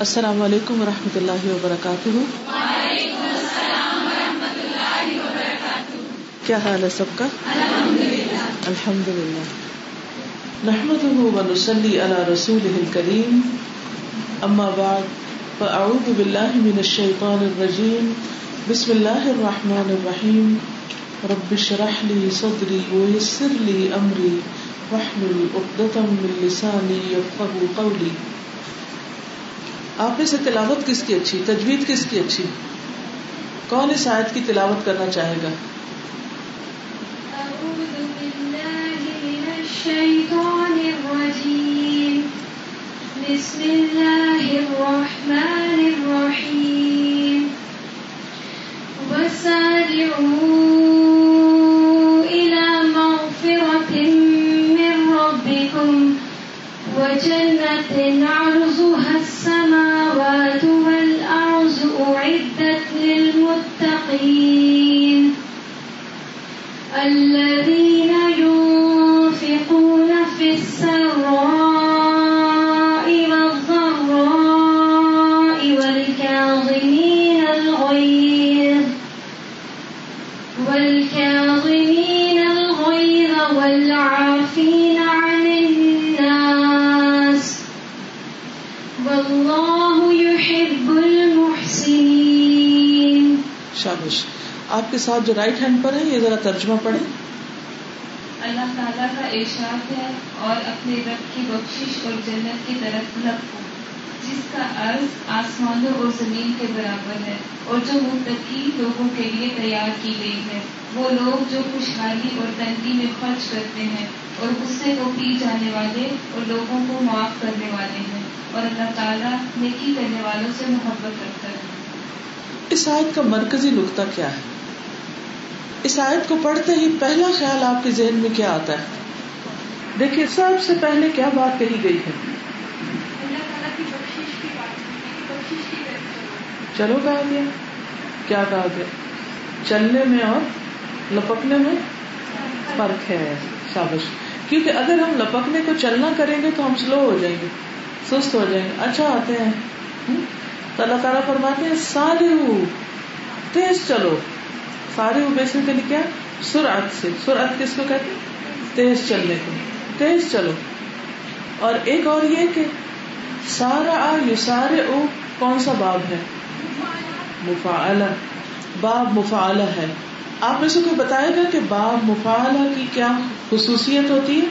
السلام علیکم و رحمۃ اللہ وبرکاتہ۔ کیا حال ہے سب کا؟ الحمد للہ نحمد ونسلی علی رسول کریم اما بعد، فاعوذ باللہ من الشیطان الرجیم۔ بسم اللہ الرحمن الرحیم۔ رب اشرح لي صدری ويسر لي امری۔ واحلل عقدة من لسانی يفقهوا قولی۔ آپ میں سے تلاوت کس کی اچھی؟ تجوید کس کی اچھی؟ کون اس آیت کی تلاوت کرنا چاہے گا؟ بسم اللہ الرحمن الرحیم۔ وسارعوا وجنة عرضها السماوات والأرض أعدت للمتقين الذين ينفقون في السراء والضراء والكاظمين الغيظ والكاظمين آپ کے ساتھ جو رائٹ ہینڈ پر ہے، یہ ذرا ترجمہ پڑھے اللہ تعالیٰ کا ارشاد ہے اور اپنے رب کی بخشش اور جنت کی طرف لپو جس کا عرض آسمانوں اور زمین کے برابر ہے، اور جو متقی لوگوں کے لیے تیار کی گئی ہے۔ وہ لوگ جو خوشحالی اور تنگی میں خرچ کرتے ہیں، اور غصے کو پی جانے والے اور لوگوں کو معاف کرنے والے ہیں۔ اور اللہ تعالیٰ نیکی کرنے والوں سے محبت کرتا ہے۔ اس آیت کا مرکزی نقطہ کیا ہے؟ اس آیت کو پڑھتے ہی پہلا خیال آپ کے ذہن میں کیا آتا ہے؟ دیکھیے، سب سے پہلے کیا بات کہی گئی ہے؟ چلو کہا گیا۔ کیا کہا گیا؟ چلنے میں اور لپکنے میں فرق ہے شابش کیونکہ اگر ہم لپکنے کو چلنا کریں گے تو ہم سلو ہو جائیں گے، سست ہو جائیں گے۔ اچھا آتے ہیں۔ تو اللہ تعالیٰ فرماتے ہیں سارے تیز چلو. سارے بیسیکلی کیا سرعت سے. سرعت کس کو کہتے ہیں؟ تیز چلنے کو. تیز چلو. اور ایک اور یہ کہ سارا آ یو سارے او کون سا باب ہے؟ مفعلہ. باب مفعلہ ہے. آپ میں سے کوئی بتائے گا کہ باب مفعلہ کی کیا خصوصیت ہوتی ہے.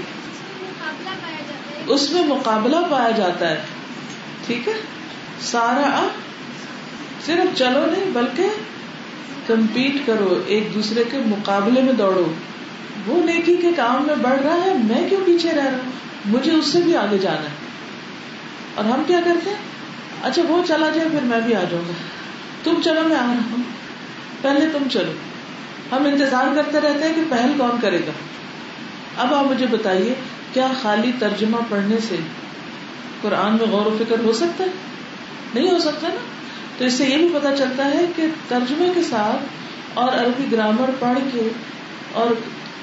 اس میں مقابلہ پایا جاتا ہے. ٹھیک ہے؟ سارا آ صرف چلو نہیں، بلکہ کمپیٹ کرو، ایک دوسرے کے مقابلے میں دوڑو۔ وہ نیکی کے کام میں بڑھ رہا ہے، میں کیوں پیچھے رہ رہا ہوں؟ مجھے اس سے بھی آگے جانا ہے۔ اور ہم کیا کرتے ہیں؟ اچھا وہ چلا جائے، پھر میں بھی آ جاؤں گا۔ تم چلو، میں آ رہا ہوں۔ پہلے تم چلو۔ ہم انتظار کرتے رہتے ہیں کہ پہل کون کرے گا۔ اب آپ مجھے بتائیے، کیا خالی ترجمہ پڑھنے سے قرآن میں غور و فکر ہو سکتا ہے؟ نہیں ہو سکتا نا؟ تو اس سے یہ بھی پتا چلتا ہے کہ ترجمے کے ساتھ اور عربی گرامر پڑھ کے اور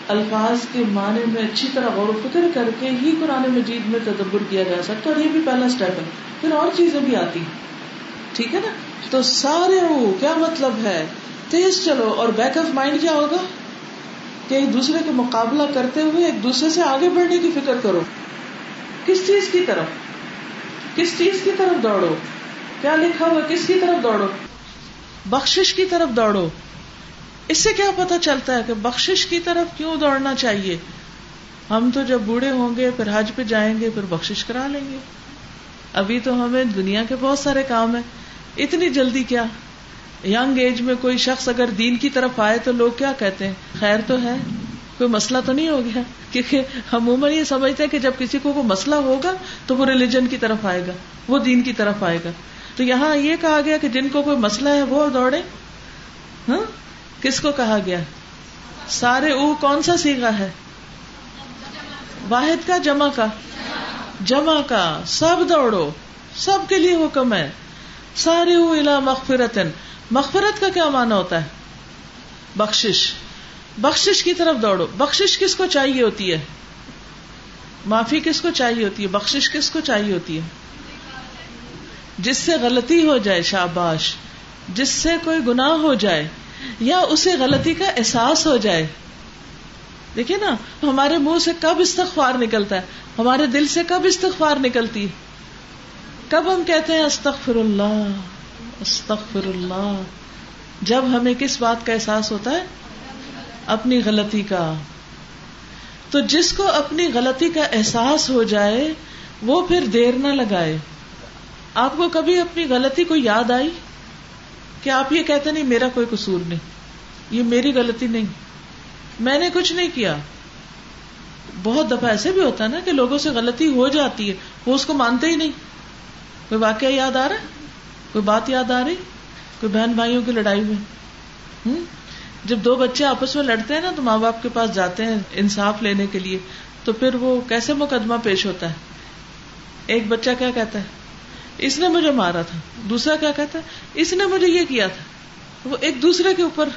الفاظ کے معنی میں اچھی طرح غور و فکر کر کے ہی قرآن مجید میں تدبر کیا جا سکتا اور یہ بھی پہلا اسٹیپ ہے۔ پھر اور چیزیں بھی آتی ہیں۔ ٹھیک ہے نا؟ تو سارے ہو کیا مطلب ہے؟ تیز چلو۔ اور بیک آف مائنڈ کیا ہوگا؟ کہ ایک دوسرے کا مقابلہ کرتے ہوئے ایک دوسرے سے آگے بڑھنے کی فکر کرو۔ کس چیز کی طرف؟ کس چیز کی طرف دوڑو؟ کیا لکھا ہوا کس کی طرف دوڑو؟ بخشش کی طرف دوڑو۔ اس سے کیا پتا چلتا ہے کہ بخشش کی طرف کیوں دوڑنا چاہیے؟ ہم تو جب بوڑھے ہوں گے، پھر حج پہ جائیں گے، پھر بخشش کرا لیں گے۔ ابھی تو ہمیں دنیا کے بہت سارے کام ہیں۔ اتنی جلدی کیا؟ یگ ایج میں کوئی شخص اگر دین کی طرف آئے تو لوگ کیا کہتے ہیں؟ خیر تو ہے، کوئی مسئلہ تو نہیں ہو گیا؟ کیونکہ ہم عموماً یہ سمجھتے ہیں کہ جب کسی کو کوئی مسئلہ ہوگا تو وہ ریلیجن کی طرف آئے گا، وہ دین کی طرف آئے گا۔ تو یہاں یہ کہا گیا کہ جن کو کوئی مسئلہ ہے وہ دوڑے ہاں؟ کس کو کہا گیا؟ سارے او کون سا سیگا ہے؟ واحد کا، جمع کا؟ جمع کا۔ سب دوڑو، سب کے لیے حکم ہے۔ سارے او الا مغفرت مغفرت کا کیا مانا ہوتا ہے؟ بخشش۔ بخشش کی طرف دوڑو۔ بخشش کس کو چاہیے ہوتی ہے؟ معافی کس کو چاہیے ہوتی ہے؟ بخشش کس کو چاہیے ہوتی ہے؟ جس سے غلطی ہو جائے شاباش، جس سے کوئی گناہ ہو جائے، یا اسے غلطی کا احساس ہو جائے۔ دیکھیے نا، ہمارے منہ سے کب استغفار نکلتا ہے؟ ہمارے دل سے کب استغفار نکلتی ہے؟ کب ہم کہتے ہیں، استغفر اللہ استغفر اللہ۔ جب ہمیں کس بات کا احساس ہوتا ہے؟ اپنی غلطی کا۔ تو جس کو اپنی غلطی کا احساس ہو جائے، وہ پھر دیر نہ لگائے۔ آپ کو کبھی اپنی غلطی کو یاد آئی کہ آپ یہ کہتے نہیں میرا کوئی قصور نہیں، یہ میری غلطی نہیں، میں نے کچھ نہیں کیا؟ بہت دفعہ ایسے بھی ہوتا ہے نا کہ لوگوں سے غلطی ہو جاتی ہے، وہ اس کو مانتے ہی نہیں۔ کوئی واقعہ یاد آ رہا ہے؟ کوئی بات یاد آ رہی؟ کوئی بہن بھائیوں کی لڑائی میں؟ جب دو بچے آپس میں لڑتے ہیں نا تو ماں باپ کے پاس جاتے ہیں انصاف لینے کے لیے، تو پھر وہ کیسے مقدمہ پیش ہوتا ہے؟ ایک بچہ کیا کہتا ہے؟ اس نے مجھے مارا تھا۔ دوسرا کیا کہتا ہے؟ اس نے مجھے یہ کیا تھا۔ وہ ایک دوسرے کے اوپر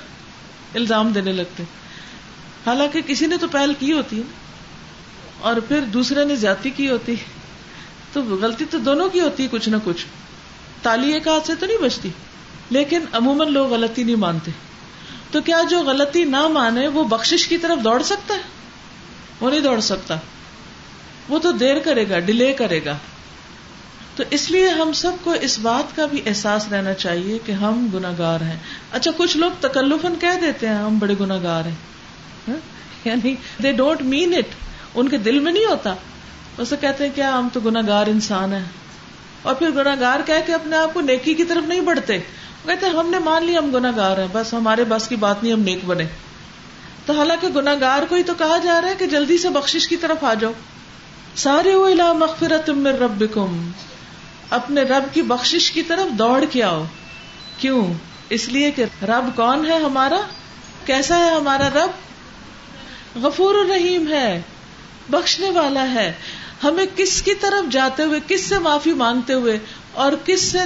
الزام دینے لگتے۔ حالانکہ کسی نے تو پہل کی ہوتی ہے۔ اور پھر دوسرے نے زیادتی کی ہوتی۔ تو غلطی تو دونوں کی ہوتی ہے کچھ نہ کچھ۔ تالی ایک ہاتھ سے تو نہیں بچتی، لیکن عموماً لوگ غلطی نہیں مانتے۔ تو کیا جو غلطی نہ مانے، وہ بخش کی طرف دوڑ سکتا ہے؟ وہ نہیں دوڑ سکتا۔ وہ تو دیر کرے گا، ڈیلے کرے گا۔ تو اس لیے ہم سب کو اس بات کا بھی احساس رہنا چاہیے کہ ہم گناگار ہیں۔ اچھا کچھ لوگ تکلفن کہہ دیتے ہیں، ہم بڑے گناگار ہیں۔ ہاں؟ یعنی they don't mean it in کے دل میں نہیں ہوتا۔ اسے کہتے ہیں کیا ہم تو گناگار انسان ہیں۔ اور پھر گناگار کہہ کے اپنے آپ کو نیکی کی طرف نہیں بڑھتے۔ کہتے ہم نے مان لیا ہم گناگار ہیں، بس ہمارے بس کی بات نہیں، ہم نیک بنے۔ تو حالانکہ گناگار کو ہی تو کہا جا رہا ہے کہ جلدی سے بخش کی طرف آ جاؤ۔ سارے مغفرت من ربکم۔ اپنے رب کی بخش کی طرف دوڑ کے آؤ۔ کیوں؟ اس لیے کہ رب کون ہے ہمارا؟ کیسا ہے ہمارا رب؟ غفور الرحیم ہے، بخشنے والا ہے۔ ہمیں کس کی طرف جاتے ہوئے، کس سے معافی مانگتے ہوئے اور کس سے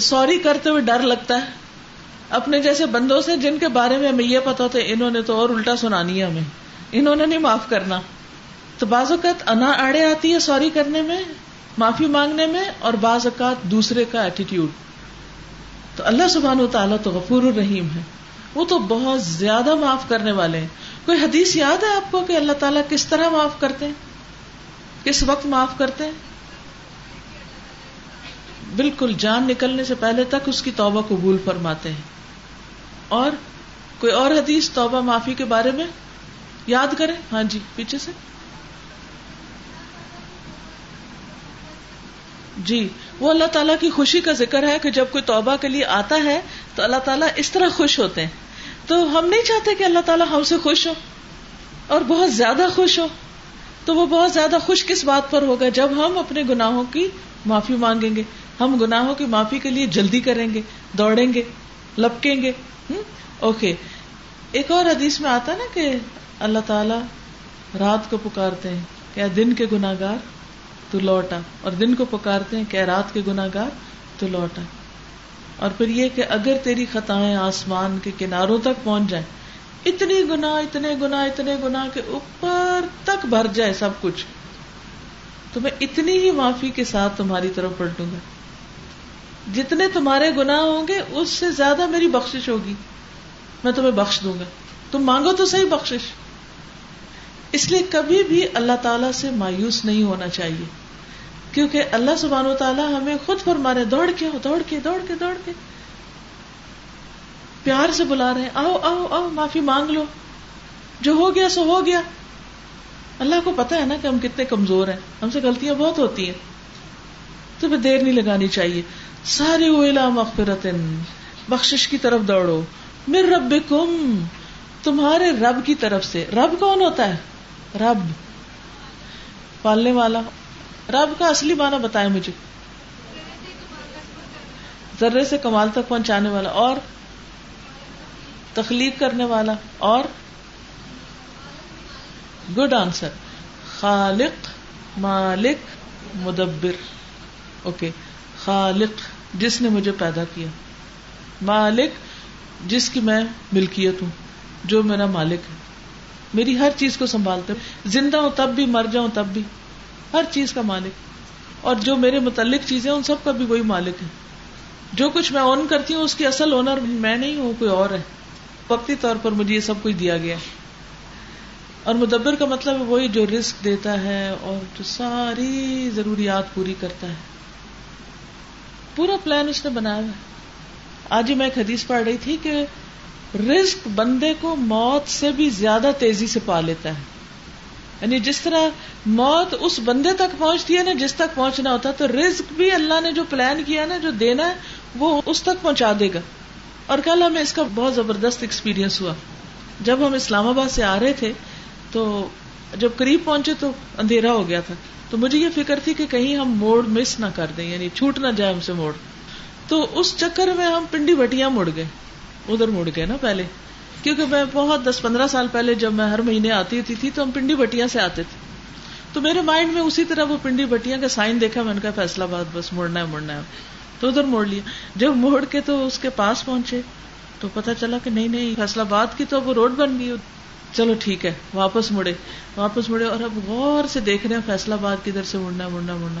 سوری کرتے ہوئے ڈر لگتا ہے؟ اپنے جیسے بندوں سے جن کے بارے میں ہمیں یہ پتا ہوتا ہے، انہوں نے تو اور الٹا سنانی ہے ہمیں۔ انہوں نے نہیں معاف کرنا۔ تو بعض اوقات انا آڑے آتی ہے سوری کرنے میں۔ معافی مانگنے میں اور بعض اوقات دوسرے کا ایٹیٹیوڈ تو اللہ سبحان و تعالیٰ تو غفور الرحیم ہے۔ وہ تو بہت زیادہ معاف کرنے والے ہیں۔ کوئی حدیث یاد ہے آپ کو کہ اللہ تعالیٰ کس طرح معاف کرتے ہیں؟ کس وقت معاف کرتے ہیں؟ بالکل جان نکلنے سے پہلے تک اس کی توبہ قبول فرماتے ہیں۔ اور کوئی اور حدیث توبہ معافی کے بارے میں یاد کریں؟ ہاں جی پیچھے سے۔ جی وہ اللہ تعالیٰ کی خوشی کا ذکر ہے کہ جب کوئی توبہ کے لیے آتا ہے تو اللہ تعالیٰ اس طرح خوش ہوتے ہیں۔ تو ہم نہیں چاہتے کہ اللہ تعالیٰ ہم سے خوش ہو اور بہت زیادہ خوش ہو۔ تو وہ بہت زیادہ خوش کس بات پر ہوگا؟ جب ہم اپنے گناہوں کی معافی مانگیں گے۔ ہم گناہوں کی معافی کے لیے جلدی کریں گے، دوڑیں گے، لپکیں گے۔ اوکے۔ ایک اور حدیث میں آتا نا کہ اللہ تعالی رات کو پکارتے ہیں کیا دن کے گناگار تو لوٹا اور دن کو پکارتے ہیں کہ رات کے گناگار تو لوٹا۔ اور پھر یہ کہ اگر تیری خطائیں آسمان کے کناروں تک پہنچ جائیں، اتنی گنا اتنے گنا اتنے گنا کے اوپر تک بھر جائے سب کچھ۔ تو میں اتنی ہی معافی کے ساتھ تمہاری طرف پلٹوں گا۔ جتنے تمہارے گنا ہوں گے، اس سے زیادہ میری بخش ہوگی۔ میں تمہیں بخش دوں گا۔ تم مانگو تو صحیح بخش اس لیے کبھی بھی اللہ تعالی سے مایوس نہیں ہونا چاہیے۔ کیونکہ اللہ سبحان و تعالیٰ ہمیں خود فرما رہے دوڑ کے دوڑ کے دوڑ کے دوڑ کے۔ پیار سے بلا رہے آؤ آؤ آؤ، معافی مانگ لو۔ جو ہو گیا سو ہو گیا۔ اللہ کو پتا ہے نا کہ ہم کتنے کمزور ہیں، ہم سے غلطیاں بہت ہوتی ہیں۔ تو پھر دیر نہیں لگانی چاہیے۔ ساری مغفرت بخش کی طرف دوڑو۔ مر رب کم تمہارے رب کی طرف سے۔ رب کون ہوتا ہے؟ رب پالنے والا رب کا اصلی معنی بتائے مجھے۔ ذرے سے کمال تک پہنچانے والا اور تخلیق کرنے والا اور گڈ آنسر خالق، مالک، مدبر۔ اوکے خالق، جس نے مجھے پیدا کیا۔ مالک، جس کی میں ملکیت ہوں، جو میرا مالک ہے۔ میری ہر چیز کو سنبھالتے ہو زندہ ہوں تب بھی، مر جاؤں تب بھی۔ ہر چیز کا مالک۔ اور جو میرے متعلق چیزیں ان سب کا بھی وہی مالک ہے جو کچھ میں اون کرتی ہوں، اس کی اصل اونر میں نہیں ہوں، کوئی اور ہے۔ وقتی طور پر مجھے یہ سب کچھ دیا گیا۔ اور مدبر کا مطلب وہی جو رسک دیتا ہے اور جو ساری ضروریات پوری کرتا ہے۔ پورا پلان اس نے بنایا۔ ہے آج ہی میں ایک حدیث پڑھ رہی تھی کہ رزق بندے کو موت سے بھی زیادہ تیزی سے پا لیتا ہے۔ یعنی جس طرح موت اس بندے تک پہنچتی ہے نا جس تک پہنچنا ہوتا ہے، تو رزق بھی اللہ نے جو پلان کیا نا، جو دینا ہے، وہ اس تک پہنچا دے گا۔ اور کل ہمیں اس کا بہت زبردست ایکسپیرئنس ہوا۔ جب ہم اسلام آباد سے آ رہے تھے، تو جب قریب پہنچے تو اندھیرا ہو گیا تھا۔ تو مجھے یہ فکر تھی کہ کہیں ہم موڑ مس نہ کر دیں یعنی چھوٹ نہ جائے ہم سے موڑ۔ تو اس چکر میں ہم پنڈی بٹیاں مڑ گئے۔ ادھر مڑ گئے نا پہلے۔ کیونکہ میں بہت دس پندرہ سال پہلے جب میں ہر مہینے آتی ہوتی تھی تو ہم پنڈی بٹیاں سے آتے تھے۔ تو میرے مائنڈ میں اسی طرح وہ پنڈی بٹیاں کا سائن دیکھا، میں نے کہا فیصلہ باد بس مڑنا ہے مڑنا ہے۔ تو ادھر موڑ لیا۔ جب موڑ کے تو اس کے پاس پہنچے۔ تو پتا چلا کہ نہیں نہیں، فیصلہ باد کی تو وہ روڈ بن گئی۔ چلو ٹھیک ہے، واپس مڑے۔ واپس مڑے اور اب غور سے دیکھ رہے ہیں، فیصلہ باد کدھر سے مڑنا مڑنا مڑنا۔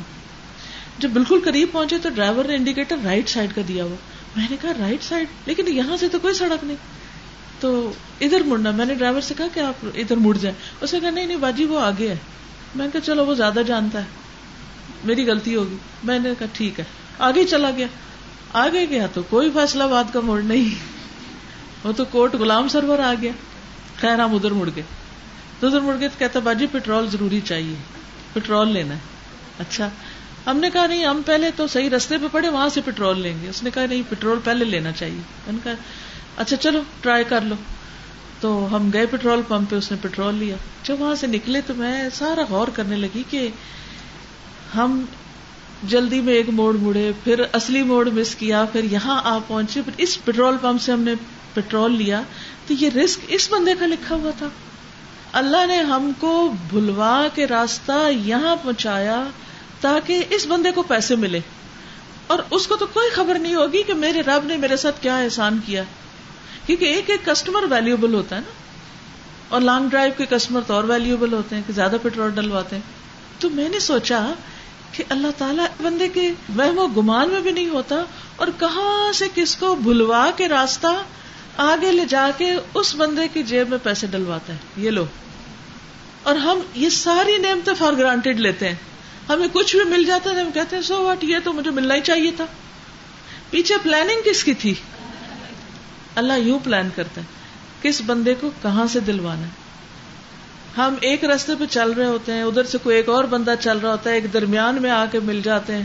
جب بالکل قریب پہنچے تو ڈرائیور نے انڈیکیٹر رائٹ سائڈ کا دیا ہوا۔ میں نے کہا رائٹ سائڈ لیکن یہاں سے تو کوئی سڑک نہیں۔ تو ادھر مڑنا۔ میں نے ڈرائیور سے کہا کہ آپ ادھر مڑ جائیں۔ اس نے کہا، نہیں نہیں باجی، وہ آگے ہے۔ میں نے کہا، چلو، وہ زیادہ جانتا ہے۔ میری غلطی ہوگی۔ میں نے کہا، ٹھیک ہے۔ آگے چلا گیا۔ آگے گیا تو کوئی فیصلہ بات کا موڑ نہیں۔ وہ تو کوٹ غلام سرور آ گیا۔ خیر، ہم ادھر مڑ گئے۔ تو ادھر مڑ گئے تو کہتا باجی پیٹرول ضروری چاہیے۔ پیٹرول لینا ہے۔ اچھا۔ ہم نے کہا نہیں، ہم پہلے تو صحیح رستے پہ پڑے، وہاں سے پیٹرول لیں گے۔ اس نے کہا نہیں پیٹرول پہلے لینا چاہیے۔ میں نے کہا اچھا چلو ٹرائی کر لو۔ تو ہم گئے پیٹرول پمپ پہ، اس نے پیٹرول لیا۔ جب وہاں سے نکلے تو میں سارا غور کرنے لگی کہ ہم جلدی میں ایک موڑ مڑے، پھر اصلی موڑ مس کیا، پھر یہاں آ پہنچے۔ پھر اس پیٹرول پمپ سے ہم نے پیٹرول لیا۔ تو یہ رسک اس بندے کا لکھا ہوا تھا۔ اللہ نے ہم کو بھلوا کے راستہ یہاں پہنچایا۔ تاکہ اس بندے کو پیسے ملے۔ اور اس کو تو کوئی خبر نہیں ہوگی کہ میرے رب نے میرے ساتھ کیا احسان کیا۔ کیونکہ ایک ایک کسٹمر ویلوبل ہوتا ہے نا۔ اور لانگ ڈرائیو کے کسٹمر تو اور ویلوبل ہوتے ہیں کہ زیادہ پیٹرول ڈلواتے ہیں۔ تو میں نے سوچا کہ اللہ تعالیٰ بندے کے وہم و گمان میں بھی نہیں ہوتا اور کہاں سے کس کو بھلوا کے راستہ آگے لے جا کے اس بندے کی جیب میں پیسے ڈلواتا ہے۔ یہ لو۔ اور ہم یہ ساری نعمتیں فار گرانٹیڈ لیتے ہیں۔ ہمیں کچھ بھی مل جاتا ہے ہم کہتے ہیں سو واٹ یہ تو مجھے ملنا ہی چاہیے تھا۔ پیچھے پلاننگ کس کی تھی؟ اللہ یوں پلان کرتا ہے، کس بندے کو کہاں سے دلوانا ہے؟ ہم ایک رستے پہ چل رہے ہوتے ہیں، ادھر سے کوئی ایک اور بندہ چل رہا ہوتا ہے، ایک درمیان میں آ کے مل جاتے ہیں۔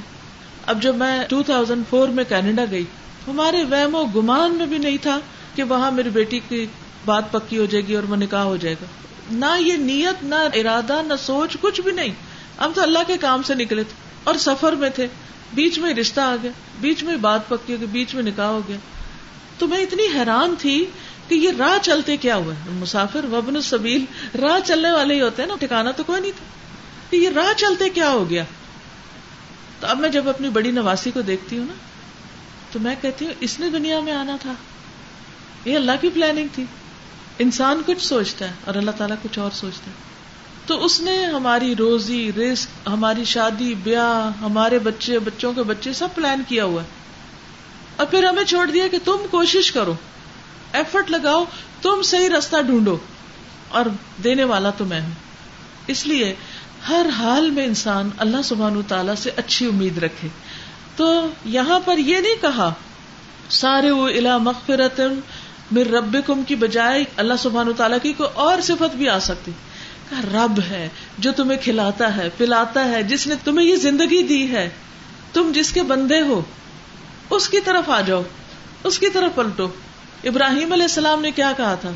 اب جب میں 2004 میں کینیڈا گئی، ہمارے وہم و گمان میں بھی نہیں تھا کہ وہاں میری بیٹی کی بات پکی ہو جائے گی اور وہ نکاح ہو جائے گا۔ نہ یہ نیت، نہ ارادہ، نہ سوچ، کچھ بھی نہیں۔ ہم تو اللہ کے کام سے نکلے تھے اور سفر میں تھے۔ بیچ میں رشتہ آ گیا، بیچ میں بات پکی ہو گئی بیچ میں نکاح ہو گیا۔ تو میں اتنی حیران تھی کہ یہ راہ چلتے کیا ہوا مسافر وبن السبیل، راہ چلنے والے ہی ہوتے ہیں نا، ٹھکانا تو کوئی نہیں تھا۔ کہ یہ راہ چلتے کیا ہو گیا؟ تو اب میں جب اپنی بڑی نواسی کو دیکھتی ہوں نا، تو میں کہتی ہوں، اس نے دنیا میں آنا تھا۔ یہ اللہ کی پلاننگ تھی۔ انسان کچھ سوچتا ہے اور اللہ تعالیٰ کچھ اور سوچتا ہے۔ تو اس نے ہماری روزی رسک ہماری شادی، بیاہ، ہمارے بچے، بچوں کے بچے سب پلان کیا ہوا ہے۔ اور پھر ہمیں چھوڑ دیا کہ تم کوشش کرو ایفرٹ لگاؤ، تم صحیح رستہ ڈھونڈو۔ اور دینے والا تو میں ہوں۔ اس لیے ہر حال میں انسان اللہ سبحان تعالی سے اچھی امید رکھے۔ تو یہاں پر یہ نہیں کہا، سارے وہ الا مغفرت مر رب کم کی بجائے اللہ سبحان تعالیٰ کی کوئی اور صفت بھی آ سکتی۔ رب ہے جو تمہیں کھلاتا ہے، پلاتا ہے، جس نے تمہیں یہ زندگی دی ہے۔ تم جس کے بندے ہو، اس کی طرف آ جاؤ، اس کی طرف پلٹو۔ ابراہیم علیہ السلام نے کیا کہا تھا؟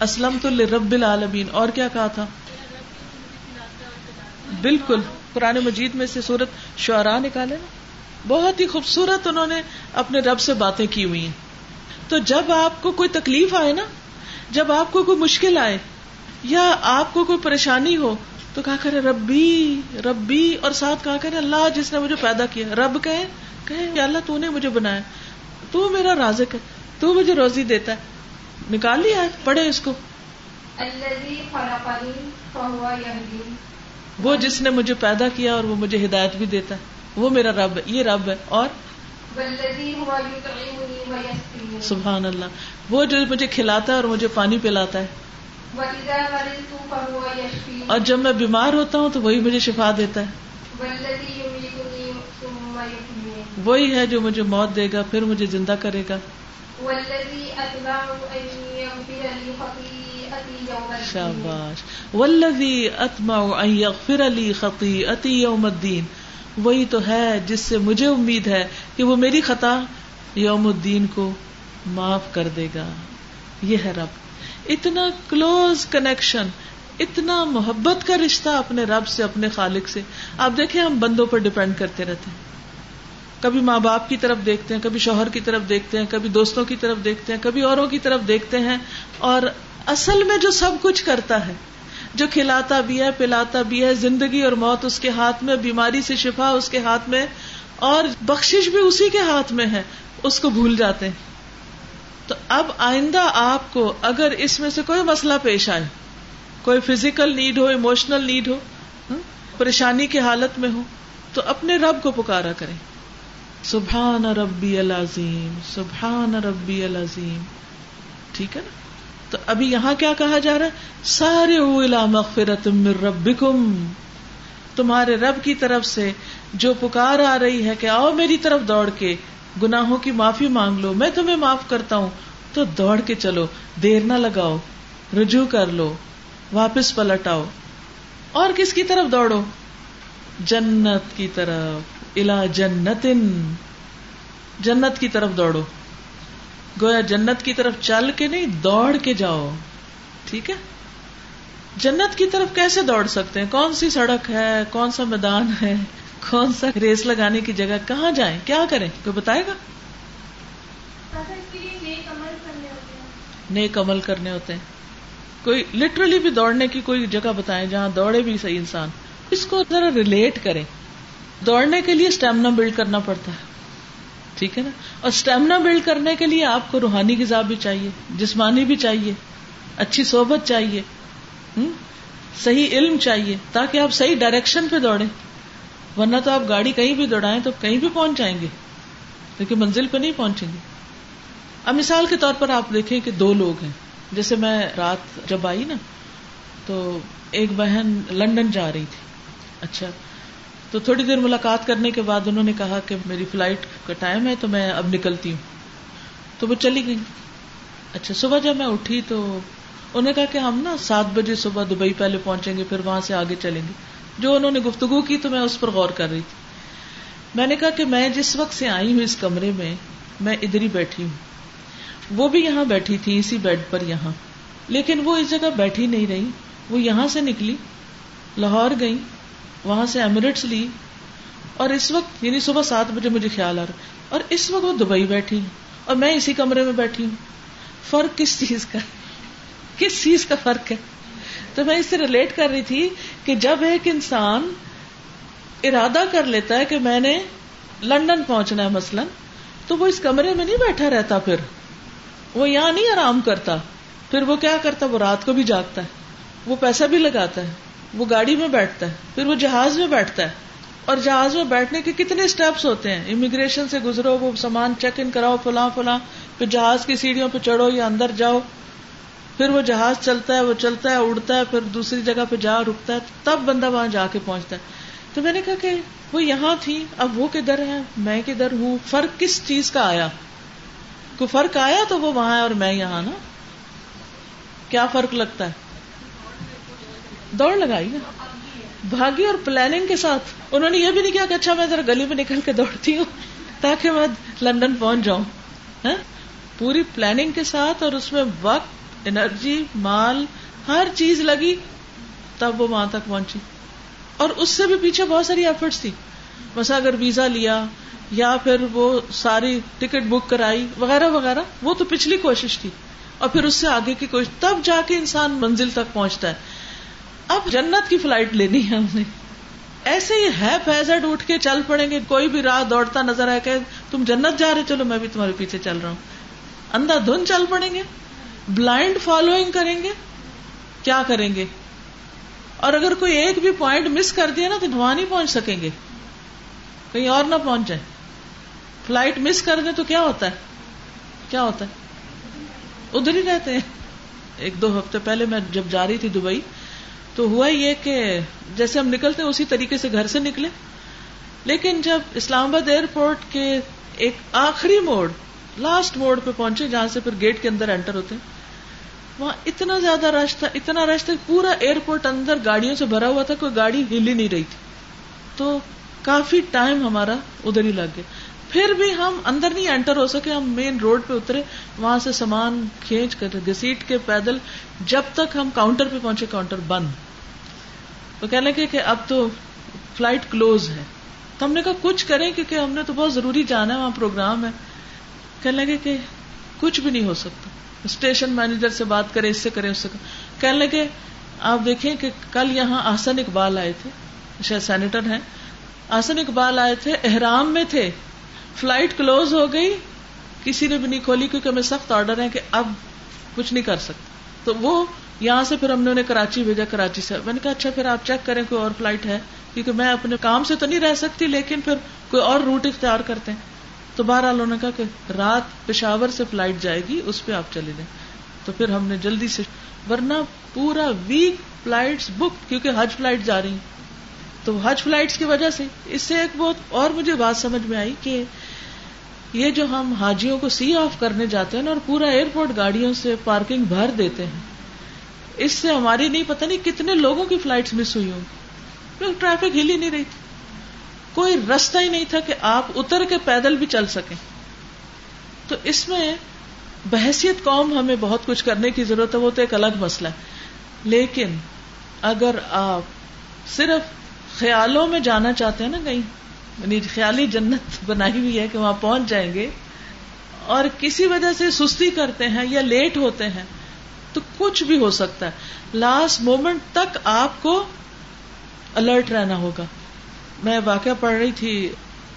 اسلم تو رب العالمین۔ اور کیا کہا تھا؟ بالکل۔ قرآن مجید میں سے سورت شعرا نکالے نا۔ بہت ہی خوبصورت انہوں نے اپنے رب سے باتیں کی ہوئی ہیں۔ تو جب آپ کو کوئی تکلیف آئے نا جب آپ کو کوئی مشکل آئے یا آپ کو کوئی پریشانی ہو تو کہا کرے ربی ربی اور ساتھ کہا کرے اللہ جس نے مجھے پیدا کیا۔ رب کہے کہ اللہ تو نے مجھے بنایا۔ تو میرا رازق ہے تو مجھے روزی دیتا ہے۔ نکال لیا پڑھے اس کو۔ وہ جس نے مجھے پیدا کیا اور وہ مجھے ہدایت بھی دیتا ہے۔ وہ میرا رب ہے یہ رب ہے۔ اور سبحان اللہ۔ وہ جو مجھے کھلاتا ہے اور مجھے پانی پلاتا ہے۔ اور جب میں بیمار ہوتا ہوں تو وہی مجھے شفا دیتا ہے۔ وہی ہے جو مجھے موت دے گا پھر مجھے زندہ کرے گا۔ شاباش۔ والذی اطمع ان یغفر لی خطیئتی یوم الدین وہی تو ہے جس سے مجھے امید ہے کہ وہ میری خطا یوم الدین کو معاف کر دے گا۔ یہ ہے رب۔ اتنا کلوز کنیکشن، اتنا محبت کا رشتہ اپنے رب سے، اپنے خالق سے۔ آپ دیکھیں، ہم بندوں پر ڈپینڈ کرتے رہتے ہیں۔ کبھی ماں باپ کی طرف دیکھتے ہیں، کبھی شوہر کی طرف دیکھتے ہیں، کبھی دوستوں کی طرف دیکھتے ہیں، کبھی اوروں کی طرف دیکھتے ہیں۔ اور اصل میں جو سب کچھ کرتا ہے جو کھلاتا بھی ہے، پلاتا بھی ہے، زندگی اور موت اس کے ہاتھ میں، بیماری سے شفا اس کے ہاتھ میں اور بخشش بھی اسی کے ہاتھ میں ہے، اس کو بھول جاتے ہیں۔ تو اب آئندہ آپ کو اگر اس میں سے کوئی مسئلہ پیش آئے، کوئی فزیکل نیڈ ہو ایموشنل نیڈ ہو پریشانی کی حالت میں ہو، تو اپنے رب کو پکارا کریں۔ سبحان ربی العظیم، سبحان ربی العظیم۔ ٹھیک ہے نا؟ تو ابھی یہاں کیا کہا جا رہا ہے؟ سارے الا مغفرت من ربکم۔ تمہارے رب کی طرف سے جو پکار آ رہی ہے کہ آؤ میری طرف دوڑ کے، گناہوں کی معافی مانگ لو، میں تمہیں معاف کرتا ہوں، تو دوڑ کے چلو، دیر نہ لگاؤ، رجوع کر لو، واپس پلٹ آؤ۔ اور کس کی طرف دوڑو؟ جنت کی طرف الا جنتن۔ جنت کی طرف دوڑو۔ گویا جنت کی طرف چل کے نہیں، دوڑ کے جاؤ۔ ٹھیک ہے؟ جنت کی طرف کیسے دوڑ سکتے ہیں؟ کون سی سڑک ہے؟ کون سا میدان ہے؟ کون سا ریس لگانے کی جگہ؟ کہاں جائیں؟ کیا کریں؟ کوئی بتائے گا؟ کرنے ہوتے نیک عمل کرنے ہوتے ہیں۔ کوئی لٹرلی بھی دوڑنے کی کوئی جگہ بتائیں جہاں دوڑے بھی صحیح انسان۔ اس کو ذرا ریلیٹ کریں۔ دوڑنے کے لیے اسٹیمنا بلڈ کرنا پڑتا ہے۔ ٹھیک ہے نا؟ اور اسٹیمنا بلڈ کرنے کے لیے آپ کو روحانی غذا بھی چاہیے، جسمانی بھی چاہیے، اچھی صحبت چاہیے صحیح علم چاہیے، تاکہ آپ صحیح ڈائریکشن پہ دوڑیں۔ ورنہ تو آپ گاڑی کہیں بھی دوڑائیں تو کہیں بھی پہنچ جائیں گے۔ لیکن منزل پہ نہیں پہنچیں گے۔ اب مثال کے طور پر آپ دیکھیں کہ دو لوگ ہیں۔ جیسے میں رات جب آئی نا، تو ایک بہن لندن جا رہی تھی۔ اچھا تو تھوڑی دیر ملاقات کرنے کے بعد انہوں نے کہا کہ میری فلائٹ کا ٹائم ہے تو میں اب نکلتی ہوں۔ تو وہ چلی گئی۔ اچھا صبح جب میں اٹھی تو انہوں نے کہا کہ ہم نا سات بجے صبح دبئی پہلے پہنچیں گے، پھر وہاں سے آگے چلیں گے۔ جو انہوں نے گفتگو کی تو میں اس پر غور کر رہی تھی۔ میں نے کہا کہ میں جس وقت سے آئی ہوں اس کمرے میں میں ادھر ہی بیٹھی ہوں۔ وہ بھی یہاں بیٹھی تھی، اسی بیڈ پر یہاں۔ لیکن وہ اس جگہ بیٹھی نہیں رہی، وہ یہاں سے نکلی، لاہور گئی وہاں سے ایمریٹس لی اور اس وقت یعنی صبح سات بجے مجھے خیال آ رہا اور اس وقت وہ دبئی بیٹھی اور میں اسی کمرے میں بیٹھی ہوں۔ فرق کس چیز کا؟ کس چیز کا فرق ہے؟ تو میں اس سے ریلیٹ کر رہی تھی کہ جب ایک انسان ارادہ کر لیتا ہے کہ میں نے لندن پہنچنا ہے مثلاً، تو وہ اس کمرے میں نہیں بیٹھا رہتا پھر۔ وہ یہاں نہیں آرام کرتا۔ پھر وہ کیا کرتا؟ وہ رات کو بھی جاگتا ہے۔ وہ پیسہ بھی لگاتا ہے۔ وہ گاڑی میں بیٹھتا ہے، پھر وہ جہاز میں بیٹھتا ہے۔ اور جہاز میں بیٹھنے کے کتنے اسٹیپس ہوتے ہیں۔ امیگریشن سے گزرو، وہ سامان چیک ان کراؤ، فلاں فلاں، پھر جہاز کی سیڑھیوں پہ چڑھو یا اندر جاؤ۔ پھر وہ جہاز چلتا ہے، وہ چلتا ہے، اڑتا ہے، پھر دوسری جگہ پہ جا، رکتا ہے، تب بندہ وہاں جا کے پہنچتا ہے۔ تو میں نے کہا کہ وہ یہاں تھی، اب وہ کدھر ہے میں کدھر ہوں؟ فرق کس چیز کا آیا؟ کوئی فرق آیا تو وہ وہاں ہے اور میں یہاں نا؟ کیا فرق لگتا ہے؟ دوڑ لگائی نا۔ بھاگی اور پلاننگ کے ساتھ۔ انہوں نے یہ بھی نہیں کیا کہ اچھا میں ذرا گلی میں نکل کے دوڑتی ہوں، تاکہ میں لندن پہنچ جاؤں۔ ہاں؟ پوری پلاننگ کے ساتھ اور اس میں وقت انرجی مال، ہر چیز لگی، تب وہ وہاں تک پہنچی۔ اور اس سے بھی پیچھے بہت ساری ایفرٹس تھی۔ بس اگر ویزا لیا یا پھر وہ ساری ٹکٹ بک کرائی، وغیرہ وغیرہ، وہ تو پچھلی کوشش تھی۔ اور پھر اس سے آگے کی کوشش، تب جا کے انسان منزل تک پہنچتا ہے۔ اب جنت کی فلائٹ لینی ہے ہم نے۔ ایسے ہی ہے فیزٹ اٹھ کے چل پڑیں گے۔ کوئی بھی راہ دوڑتا نظر آئے کہ تم جنت جا رہے، چلو میں بھی تمہارے پیچھے چل رہا ہوں۔ اندھا دھن چل پڑیں گے۔ بلائنڈ فالوئنگ کریں گے۔ کیا کریں گے؟ اور اگر کوئی ایک بھی پوائنٹ مس کر دیا نا تو وہاں نہیں پہنچ سکیں گے۔ کہیں اور نہ پہنچ جائیں۔ فلائٹ مس کر دیں تو کیا ہوتا ہے؟ کیا ہوتا ہے؟ ادھر ہی رہتے ہیں۔ ایک دو ہفتے پہلے میں جب جا رہی تھی دبئی تو ہوا یہ کہ جیسے ہم نکلتے ہیں، اسی طریقے سے گھر سے نکلے۔ لیکن جب اسلام آباد ایئرپورٹ کے ایک آخری موڑ لاسٹ موڑ پہ پہنچے، جہاں سے پھر گیٹ کے اندر انٹر ہوتے ہیں، وہاں اتنا زیادہ رش تھا، اتنا رش تھا، پورا ایئرپورٹ اندر گاڑیوں سے بھرا ہوا تھا، کوئی گاڑی ہل ہی نہیں رہی تھی۔ تو کافی ٹائم ہمارا ادھر ہی لگ گیا۔ پھر بھی ہم اندر نہیں انٹر ہو سکے، ہم مین روڈ پہ اترے، وہاں سے سامان کھینچ کر گسیٹ کے پیدل، جب تک ہم کاؤنٹر پہ پہنچے کاؤنٹر بند۔ تو کہنے لگے کہ اب تو فلائٹ کلوز ہے۔ تو ہم نے کہا کچھ کریں کیونکہ ہم نے تو بہت ضروری جانا ہے، وہاں پروگرام ہے۔ کہنے لگے کہ کچھ بھی نہیں ہو سکتا۔ اسٹیشن مینیجر سے بات کرے اس سے کرے اس سے کہنے لگے، آپ دیکھیں کہ کل یہاں آسن اقبال آئے تھے۔ شاید سینیٹر ہیں۔ آسن اقبال آئے تھے، احرام میں تھے۔ فلائٹ کلوز ہو گئی۔ کسی نے بھی نہیں کھولی کیونکہ ہمیں سخت آرڈر ہے کہ اب کچھ نہیں کر سکتے۔ تو وہ یہاں سے پھر ہم نے انہیں کراچی بھیجا، کراچی سے۔ میں نے کہا اچھا پھر آپ چیک کریں، کوئی اور فلائٹ ہے؟ کیونکہ میں اپنے کام سے تو نہیں رہ سکتی، لیکن پھر کوئی اور روٹ اختیار کرتے ہیں۔ تو بہرحال انہوں نے کہا کہ رات پشاور سے فلائٹ جائے گی، اس پہ آپ چلے جائیں۔ تو پھر ہم نے جلدی سے، ورنہ پورا ویک فلائٹ بک کیونکہ حج فلائٹ جا رہی تو حج فلائٹ کی وجہ سے اس سے ایک بہت اور مجھے بات سمجھ میں آئی کہ یہ جو ہم حاجیوں کو سی آف کرنے جاتے ہیں نا اور پورا ایئرپورٹ گاڑیوں سے پارکنگ بھر دیتے ہیں اس سے ہماری نہیں، پتہ نہیں کتنے لوگوں کی فلائٹ مس ہوئی ہوں۔ ٹریفک ہل ہی نہیں رہی۔ تھی کوئی رستہ ہی نہیں تھا کہ آپ اتر کے پیدل بھی چل سکیں۔ تو اس میں بحثیت قوم ہمیں بہت کچھ کرنے کی ضرورت ہے، وہ تو ایک الگ مسئلہ ہے۔ لیکن اگر آپ صرف خیالوں میں جانا چاہتے ہیں نا کہیں یعنی خیالی جنت بنائی ہوئی ہے کہ وہاں پہنچ جائیں گے اور کسی وجہ سے سستی کرتے ہیں یا لیٹ ہوتے ہیں تو کچھ بھی ہو سکتا ہے۔ لاسٹ مومنٹ تک آپ کو الرٹ رہنا ہوگا۔ میں واقعہ پڑھ رہی تھی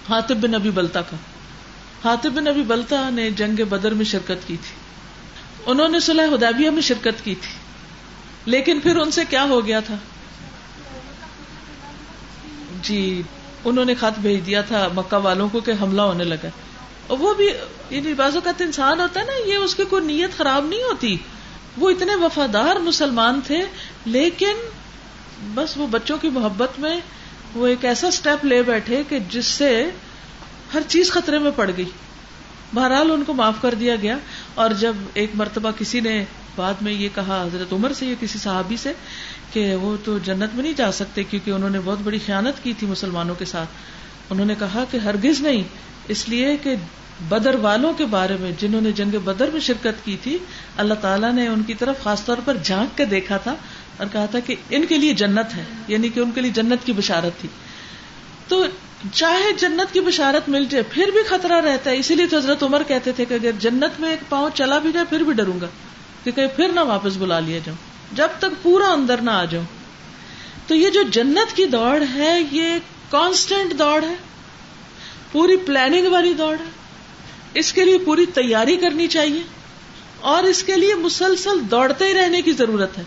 ہاتب بن ابی بلتا کا۔ ہاتب بن ابی بلتا نے جنگ بدر میں شرکت کی تھی۔ انہوں نے صلح ہدیبیہ میں شرکت کی تھی۔ لیکن پھر ان سے کیا ہو گیا تھا؟ جی انہوں نے خط بھیج دیا تھا مکہ والوں کو کہ حملہ ہونے لگا اور وہ بھی یعنی بازو کا انسان ہوتا ہے نا، یہ اس کی کوئی نیت خراب نہیں ہوتی۔ وہ اتنے وفادار مسلمان تھے، لیکن بس وہ بچوں کی محبت میں وہ ایک ایسا اسٹیپ لے بیٹھے کہ جس سے ہر چیز خطرے میں پڑ گئی۔ بہرحال ان کو معاف کر دیا گیا۔ اور جب ایک مرتبہ کسی نے بعد میں یہ کہا حضرت عمر سے یا کسی صحابی سے کہ وہ تو جنت میں نہیں جا سکتے کیونکہ انہوں نے بہت بڑی خیانت کی تھی مسلمانوں کے ساتھ، انہوں نے کہا کہ ہرگز نہیں، اس لیے کہ بدر والوں کے بارے میں، جنہوں نے جنگ بدر میں شرکت کی تھی، اللہ تعالیٰ نے ان کی طرف خاص طور پر جھانک کے دیکھا تھا اور کہا تھا کہ ان کے لیے جنت ہے یعنی کہ ان کے لیے جنت کی بشارت تھی۔ تو چاہے جنت کی بشارت مل جائے، پھر بھی خطرہ رہتا ہے۔ اسی لیے تو حضرت عمر کہتے تھے کہ اگر جنت میں ایک پاؤں چلا بھی جائے، پھر بھی ڈروں گا۔ کہ کہیں پھر نہ واپس بلا لیا جاؤں۔ جب تک پورا اندر نہ آ جاؤں۔ تو یہ جو جنت کی دوڑ ہے، یہ کانسٹینٹ دوڑ ہے۔ پوری پلاننگ والی دوڑ ہے۔ اس کے لیے پوری تیاری کرنی چاہیے اور اس کے لیے مسلسل دوڑتے ہی رہنے کی ضرورت ہے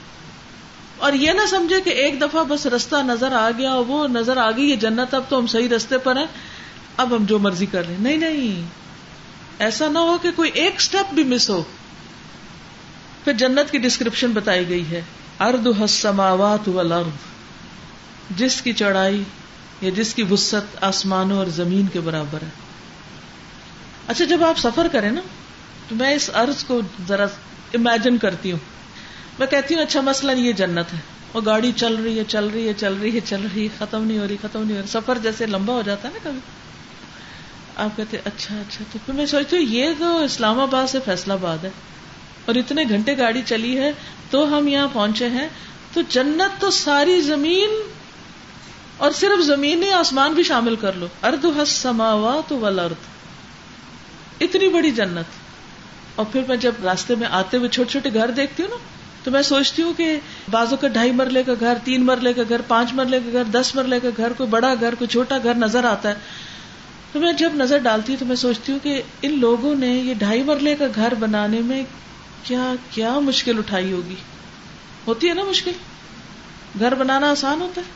اور یہ نہ سمجھے کہ ایک دفعہ بس رستہ نظر آ گیا وہ نظر آ گئی یہ جنت اب تو ہم صحیح رستے پر ہیں، اب ہم جو مرضی کر لیں۔ نہیں نہیں۔ ایسا نہ ہو کہ کوئی ایک اسٹیپ بھی مس ہو۔ پھر جنت کی ڈسکرپشن بتائی گئی ہے۔ ارد حسماوات والارض۔ جس کی چڑھائی یا جس کی وسط آسمانوں اور زمین کے برابر ہے۔ اچھا جب آپ سفر کریں نا، تو میں اس ارض کو ذرا امیجن کرتی ہوں۔ میں کہتی ہوں اچھا مسئلہ یہ جنت ہے۔ وہ گاڑی چل رہی ہے، چل رہی ہے، چل رہی ہے، چل رہی ہے، ختم نہیں ہو رہی، ختم نہیں ہو رہی۔ سفر جیسے لمبا ہو جاتا ہے نا کبھی۔ آپ کہتے اچھا اچھا تو پھر میں سوچتی ہوں، یہ تو اسلام آباد سے فیصلہ آباد ہے۔ اور اتنے گھنٹے گاڑی چلی ہے، تو ہم یہاں پہنچے ہیں۔ تو جنت تو ساری زمین، اور صرف زمین نہیں، آسمان بھی شامل کر لو۔ ارد حس سماوا تو اتنی بڑی جنت۔ اور پھر میں جب راستے میں آتے ہوئے چھوٹے چھوٹے گھر دیکھتی ہوں نا، تو میں سوچتی ہوں کہ بازو کا ڈھائی مرلے کا گھر، تین مرلے کا گھر، پانچ مرلے کا گھر، دس مرلے کا گھر، کوئی بڑا گھر، کوئی چھوٹا گھر نظر آتا ہے۔ تو میں جب نظر ڈالتی ہوں تو میں سوچتی ہوں کہ ان لوگوں نے یہ ڈھائی مرلے کا گھر بنانے میں کیا کیا مشکل اٹھائی ہوگی۔ ہوتی ہے نا مشکل؟ گھر بنانا آسان ہوتا ہے۔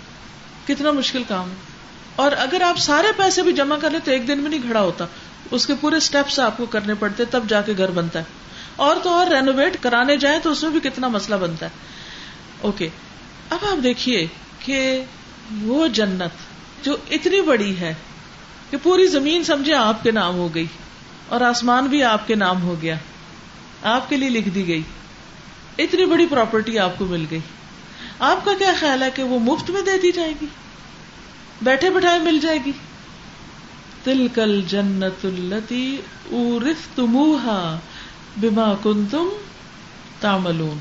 کتنا مشکل کام ہے۔ اور اگر آپ سارے پیسے بھی جمع کر لیں تو ایک دن میں نہیں کھڑا ہوتا۔ اس کے پورے اسٹیپس آپ کو کرنے پڑتے تب جا کے گھر بنتا ہے۔ اور تو اور رینوویٹ کرانے جائیں تو اس میں بھی کتنا مسئلہ بنتا ہے۔ اوکے اب آپ دیکھیے کہ وہ جنت جو اتنی بڑی ہے کہ پوری زمین سمجھے آپ کے نام ہو گئی اور آسمان بھی آپ کے نام ہو گیا۔ آپ کے لیے لکھ دی گئی۔ اتنی بڑی پراپرٹی آپ کو مل گئی۔ آپ کا کیا خیال ہے کہ وہ مفت میں دے دی جائے گی؟ بیٹھے بٹھائے مل جائے گی۔ تل کل جنت التی ارف تمہا بیما کن تم تاملون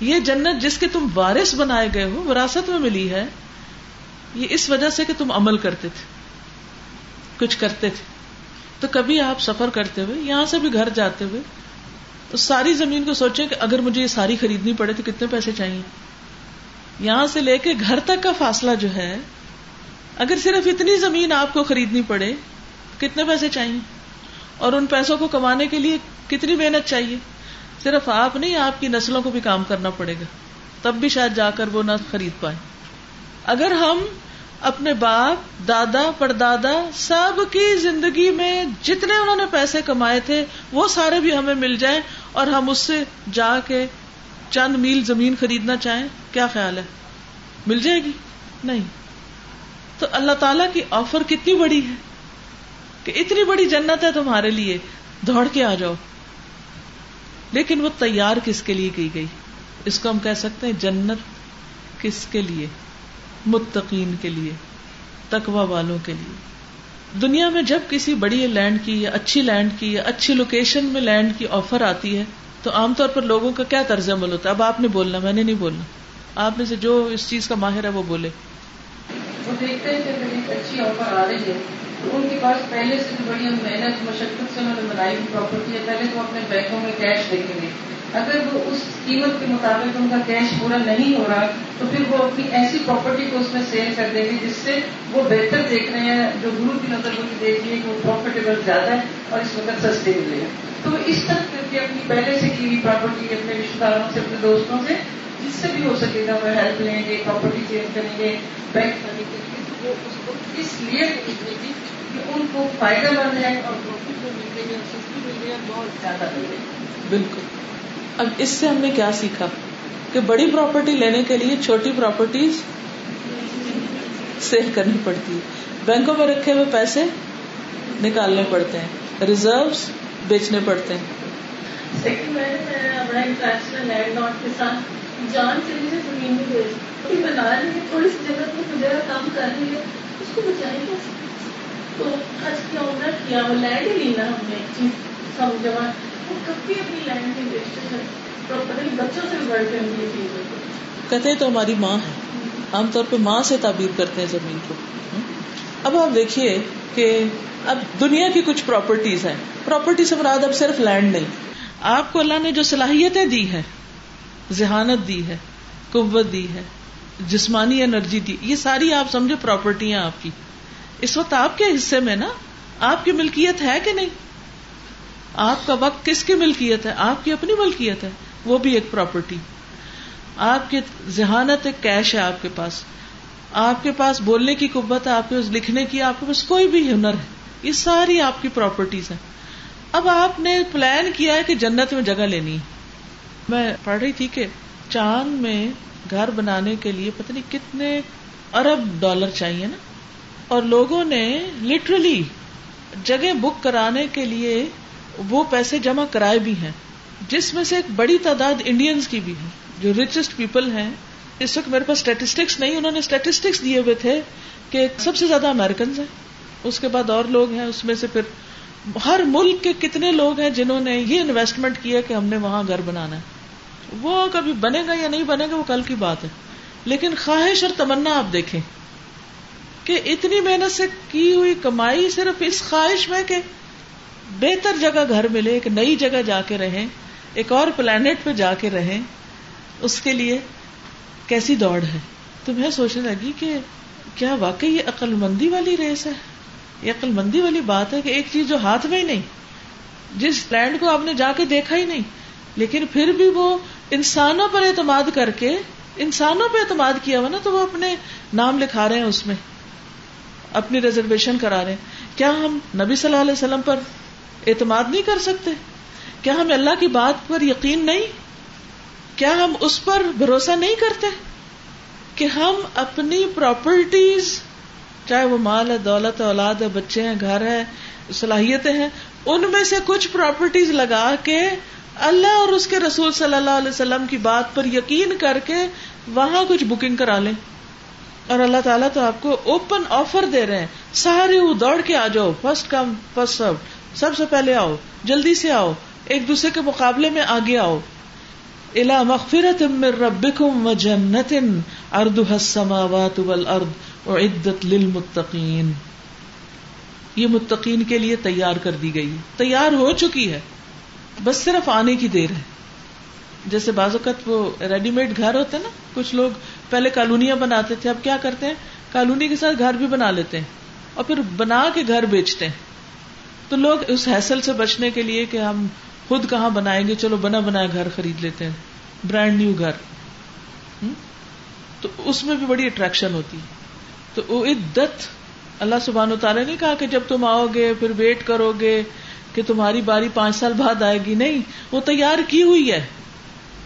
یہ جنت جس کے تم وارث بنائے گئے ہو، وراثت میں ملی ہے، یہ اس وجہ سے کہ تم عمل کرتے تھے، کچھ کرتے تھے۔ تو کبھی آپ سفر کرتے ہوئے، یہاں سے بھی گھر جاتے ہوئے، تو ساری زمین کو سوچیں کہ اگر مجھے یہ ساری خریدنی پڑے تو کتنے پیسے چاہیے۔ یہاں سے لے کے گھر تک کا فاصلہ جو ہے اگر صرف اتنی زمین آپ کو خریدنی پڑے، کتنے پیسے چاہیے؟ اور ان پیسوں کو کمانے کے لیے کتنی محنت چاہیے؟ صرف آپ نہیں، آپ کی نسلوں کو بھی کام کرنا پڑے گا۔ تب بھی شاید جا کر وہ نہ خرید پائے اگر ہم اپنے باپ، دادا، پردادا سب کی زندگی میں جتنے انہوں نے پیسے کمائے تھے، وہ سارے بھی ہمیں مل جائیں اور ہم اس سے جا کے چند میل زمین خریدنا چاہیں، کیا خیال ہے؟ مل جائے گی؟ نہیں۔ تو اللہ تعالی کی آفر کتنی بڑی ہے کہ اتنی بڑی جنت ہے تمہارے لیے، دوڑ کے آ جاؤ۔ لیکن وہ تیار کس کے لیے کی گئی؟ اس کو ہم کہہ سکتے ہیں جنت کس کے لیے؟ متقین کے لیے تکوا والوں کے لیے۔ دنیا میں جب کسی بڑی لینڈ کی یا اچھی لینڈ کی یا اچھی لوکیشن میں لینڈ کی آفر آتی ہے، تو عام طور پر لوگوں کا کیا طرز عمل ہوتا ہے؟ اب آپ نے بولنا، میں نے نہیں بولنا۔ آپ میں سے جو اس چیز کا ماہر ہے وہ بولے۔ وہ دیکھتے ہیں کہ اگر ایک اچھی آفر آ رہی ہے۔ تو ان کے پاس پہلے سے جو بڑی محنت، مشقت سے انہوں نے بنائی ہوئی پراپرٹی ہے۔ پہلے تو اپنے بینکوں میں کیش دیکھیں گے۔ اگر وہ اس قیمت کے مطابق ان کا کیش پورا نہیں ہو رہا، تو پھر وہ اپنی ایسی پراپرٹی کو اس میں سیل کر دیں گے، جس سے وہ بہتر دیکھ رہے ہیں، جو گرو کی نظر وہ دیکھ رہی ہے کہ وہ پروفیٹیبل زیادہ ہے اور اس وقت سستے ملے گا تو وہ اس طرح کر کے اپنی پہلے سے کی ہوئی پراپرٹی اپنے رشتے داروں سے، اپنے دوستوں سے جس سے بھی ہو سکے گا وہ ہیلپ لیں گے پراپرٹی چینج کریں گے بینک لیے تو وہ اس کو اس لیے کہ ان کو فائدہ مند ہے اور پروفٹ جو مل رہی ہے سستی مل رہی ہے بہت زیادہ مل رہی ہے۔ بالکل۔ اب اس سے ہم نے کیا سیکھا؟ کہ بڑی پراپرٹی لینے کے لیے چھوٹی پراپرٹیز سیل کرنی پڑتی ہے۔ بینکوں میں رکھے ہوئے پیسے نکالنے پڑتے ہیں ریزرو بیچنے پڑتے ہیں۔ لیکن میں انٹرسٹ لینڈ لارڈ کے ساتھ جان سے مجھے زمین میں بھیج بنا رہی ہے تھوڑی سی جگہ تو مجھے کام کر رہی ہے۔ اس کو بچائیں گے تو خرچ کیا ہونا کیا وہ لینڈ ہی لینا ہم نے؟ ایک چیز سمجھا وہ کبھی اپنی لینڈ کی انویسٹر بچوں سے بڑھ کے ہم یہ چیز کہتے تو ہماری ماں ہے۔ عام طور پہ ماں سے تعبیر کرتے ہیں زمین کو۔ اب آپ دیکھیے کہ اب دنیا کی کچھ پراپرٹیز ہیں۔ پراپرٹی سے مراد اب صرف لینڈ نہیں۔ آپ کو اللہ نے جو صلاحیتیں دی ہے ذہانت دی ہے، قوت دی ہے، جسمانی انرجی دی۔ یہ ساری آپ سمجھے پراپرٹی آپ کی۔ اس وقت آپ کے حصے میں نا، آپ کی ملکیت ہے کہ نہیں؟ آپ کا وقت کس کی ملکیت ہے؟ آپ کی اپنی ملکیت ہے، وہ بھی ایک پراپرٹی۔ آپ کی ذہانت ایک کیش ہے آپ کے پاس۔ آپ کے پاس بولنے کی قوت ہے، آپ کے پاس لکھنے کی، آپ کے پاس کوئی بھی ہنر ہے۔ یہ ساری آپ کی پراپرٹیز ہیں۔ اب آپ نے پلان کیا ہے کہ جنت میں جگہ لینی ہے۔ میں پڑھ رہی تھی کہ چاند میں گھر بنانے کے لیے پتہ نہیں کتنے ارب ڈالر چاہیے نا۔ اور لوگوں نے لٹرلی جگہ بک کرانے کے لیے وہ پیسے جمع کرائے بھی ہیں۔ جس میں سے ایک بڑی تعداد انڈینز کی بھی ہے جو ریچسٹ پیپل ہیں۔ اس وقت میرے پاس اسٹیٹسٹکس نہیں، انہوں نے اسٹیٹسٹکس دیے ہوئے تھے کہ سب سے زیادہ امیرکنز ہیں۔ اس کے بعد اور لوگ ہیں، اس میں سے پھر ہر ملک کے کتنے لوگ ہیں جنہوں نے یہ انویسٹمنٹ کیا کہ ہم نے وہاں گھر بنانا ہے۔ وہ کبھی بنے گا یا نہیں بنے گا وہ کل کی بات ہے۔ لیکن خواہش اور تمنا آپ دیکھیں کہ اتنی محنت سے کی ہوئی کمائی صرف اس خواہش میں کہ بہتر جگہ گھر ملے، ایک نئی جگہ جا کے رہیں، ایک اور پلانٹ پہ جا کے رہیں، اس کے لیے کیسی دوڑ ہے؟ تو میں سوچنے لگی کہ کیا واقعی یہ عقل مندی والی ریس ہے؟ یہ عقل مندی والی بات ہے کہ ایک چیز جو ہاتھ میں ہی نہیں، جس لینڈ کو آپ نے جا کے دیکھا ہی نہیں، لیکن پھر بھی وہ انسانوں پر اعتماد کر کے، انسانوں پہ اعتماد کیا ہوا نا، تو وہ اپنے نام لکھا رہے ہیں اس میں، اپنی ریزرویشن کرا رہے ہیں۔ کیا ہم نبی صلی اللہ علیہ وسلم پر اعتماد نہیں کر سکتے؟ کیا ہم اللہ کی بات پر یقین نہیں؟ کیا ہم اس پر بھروسہ نہیں کرتے کہ ہم اپنی پراپرٹیز چاہے وہ مال ہے، دولت ہے، اولاد ہے، بچے ہیں، گھر ہے، صلاحیتیں ہیں، ان میں سے کچھ پراپرٹیز لگا کے اللہ اور اس کے رسول صلی اللہ علیہ وسلم کی بات پر یقین کر کے وہاں کچھ بکنگ کرا لیں۔ اور اللہ تعالیٰ تو آپ کو اوپن آفر دے رہے ہیں۔ سارے وہ دوڑ کے آ جاؤ۔ فرسٹ کم فرسٹ سب سب سے پہلے آؤ۔ جلدی سے آؤ۔ ایک دوسرے کے مقابلے میں آگے آؤ۔ الا مغفرت من ربکم و جنت اردها السماوات والارض اعدت للمتقین یہ متقین کے لیے تیار کر دی گئی۔ تیار ہو چکی ہے۔ بس صرف آنے کی دیر ہے۔ جیسے بعض اوقات وہ ریڈی میڈ گھر ہوتے ہیں نا، کچھ لوگ پہلے کالونیاں بناتے تھے، اب کیا کرتے ہیں؟ کالونی کے ساتھ گھر بھی بنا لیتے ہیں۔ اور پھر بنا کے گھر بیچتے ہیں۔ تو لوگ اس حیصل سے بچنے کے لیے کہ ہم خود کہاں بنائیں گے، چلو بنا بنایا گھر خرید لیتے ہیں۔ برانڈ نیو گھر۔ تو اس میں بھی بڑی اٹریکشن ہوتی ہے۔ تو وہ عدت اللہ سبحان و تعالیٰ نے کہا کہ جب تم آؤ گے، پھر ویٹ کرو گے۔ کہ تمہاری باری پانچ سال بعد آئے گی؟ نہیں، وہ تیار کی ہوئی ہے،